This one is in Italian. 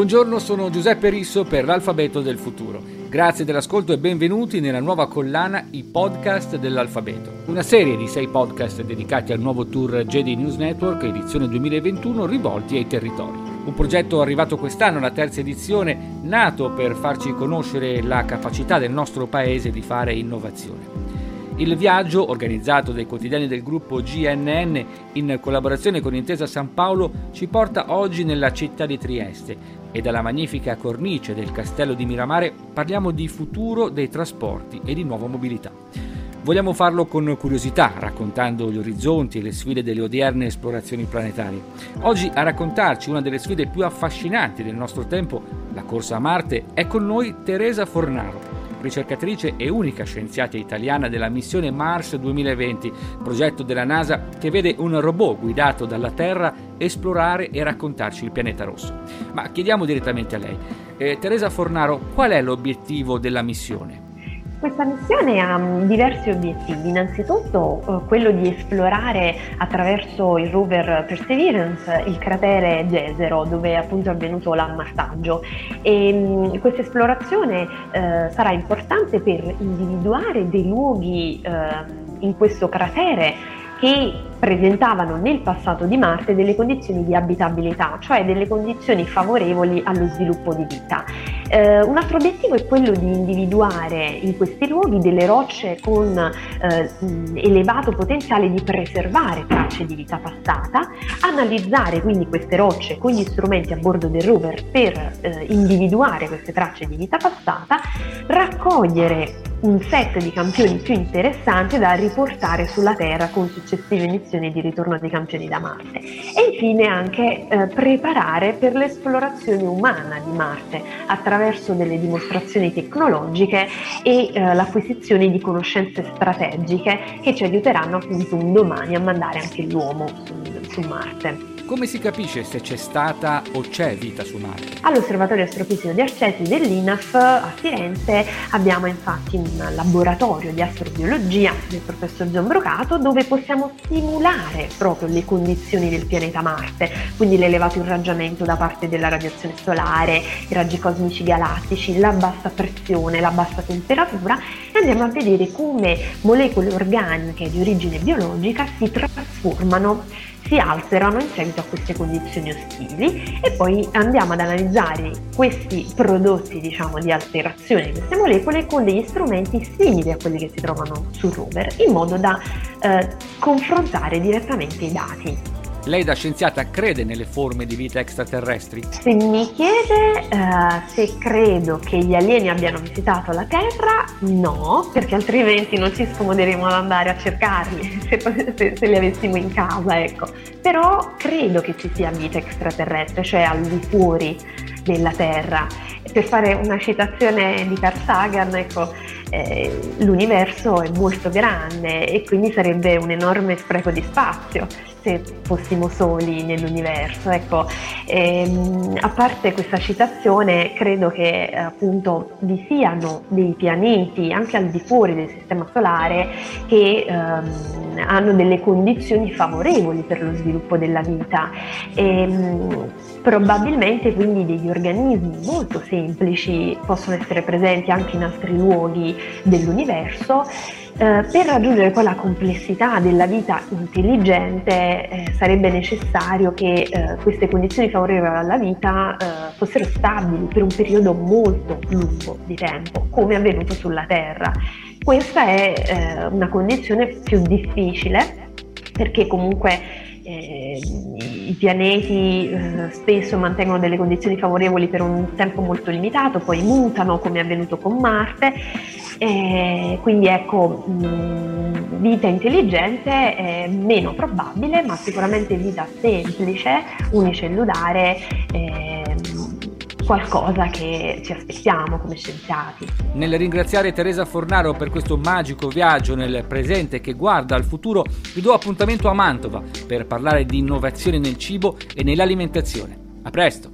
Buongiorno, sono Giuseppe Risso per l'Alfabeto del Futuro. Grazie dell'ascolto e benvenuti nella nuova collana I podcast dell'alfabeto. Una serie di sei podcast dedicati al nuovo tour JD News Network edizione 2021 rivolti ai territori. Un progetto arrivato quest'anno, la terza edizione, nato per farci conoscere la capacità del nostro paese di fare innovazione. Il viaggio, organizzato dai quotidiani del gruppo GNN in collaborazione con Intesa San Paolo, ci porta oggi nella città di Trieste e dalla magnifica cornice del castello di Miramare parliamo di futuro dei trasporti e di nuova mobilità. Vogliamo farlo con curiosità, raccontando gli orizzonti e le sfide delle odierne esplorazioni planetarie. Oggi a raccontarci una delle sfide più affascinanti del nostro tempo, la corsa a Marte, è con noi Teresa Fornaro, ricercatrice e unica scienziata italiana della missione Mars 2020, progetto della NASA che vede un robot guidato dalla Terra esplorare e raccontarci il pianeta rosso. Ma chiediamo direttamente a lei, eh, Teresa Fornaro, qual è l'obiettivo della missione? Questa missione ha mm, diversi obiettivi, innanzitutto eh, quello di esplorare attraverso il rover Perseverance il cratere Gesero dove appunto è avvenuto l'ammassaggio. E mm, questa esplorazione eh, sarà importante per individuare dei luoghi eh, in questo cratere che presentavano nel passato di Marte delle condizioni di abitabilità, cioè delle condizioni favorevoli allo sviluppo di vita. Eh, un altro obiettivo è quello di individuare in questi luoghi delle rocce con eh, elevato potenziale di preservare tracce di vita passata, analizzare quindi queste rocce con gli strumenti a bordo del rover per eh, individuare queste tracce di vita passata, raccogliere un set di campioni più interessanti da riportare sulla Terra con successive missioni di ritorno dei campioni da Marte e infine anche eh, preparare per l'esplorazione umana di Marte attraverso delle dimostrazioni tecnologiche e eh, l'acquisizione di conoscenze strategiche che ci aiuteranno appunto un domani a mandare anche l'uomo su, su Marte. Come si capisce se c'è stata o c'è vita su Marte? All'Osservatorio Astrofisico di Arcesi dell'INAF a Firenze abbiamo infatti un laboratorio di astrobiologia del professor Gian Brocato dove possiamo simulare proprio le condizioni del pianeta Marte, quindi l'elevato irraggiamento da parte della radiazione solare, i raggi cosmici galattici, la bassa pressione, la bassa temperatura e andiamo a vedere come molecole organiche di origine biologica si trasformano si alterano in seguito a queste condizioni ostili e poi andiamo ad analizzare questi prodotti diciamo, di alterazione di queste molecole con degli strumenti simili a quelli che si trovano sul rover in modo da eh, confrontare direttamente i dati. Lei da scienziata crede nelle forme di vita extraterrestri? Se mi chiede uh, se credo che gli alieni abbiano visitato la Terra, no, perché altrimenti non ci scomoderemo ad andare a cercarli se, se, se li avessimo in casa, ecco. Però credo che ci sia vita extraterrestre, cioè al di fuori della Terra. Per fare una citazione di Carl Sagan, ecco, eh, l'universo è molto grande e quindi sarebbe un enorme spreco di spazio se fossimo soli nell'universo. Ecco, ehm, a parte questa citazione, credo che appunto vi siano dei pianeti anche al di fuori del sistema solare che ehm, hanno delle condizioni favorevoli per lo sviluppo della vita. Ehm, probabilmente quindi degli organismi molto semplici possono essere presenti anche in altri luoghi dell'universo eh, per raggiungere poi la complessità della vita intelligente eh, sarebbe necessario che eh, queste condizioni favorevoli alla vita eh, fossero stabili per un periodo molto lungo di tempo, come è avvenuto sulla Terra. Questa è eh, una condizione più difficile perché comunque i pianeti spesso mantengono delle condizioni favorevoli per un tempo molto limitato, poi mutano come è avvenuto con Marte eh, quindi ecco, mh, mm, vita intelligente è meno probabile, ma sicuramente vita semplice, unicellulare, eh, qualcosa che ci aspettiamo come scienziati. Nel ringraziare Teresa Fornaro per questo magico viaggio nel presente che guarda al futuro, vi do appuntamento a Mantova per parlare di innovazione nel cibo e nell'alimentazione. A presto!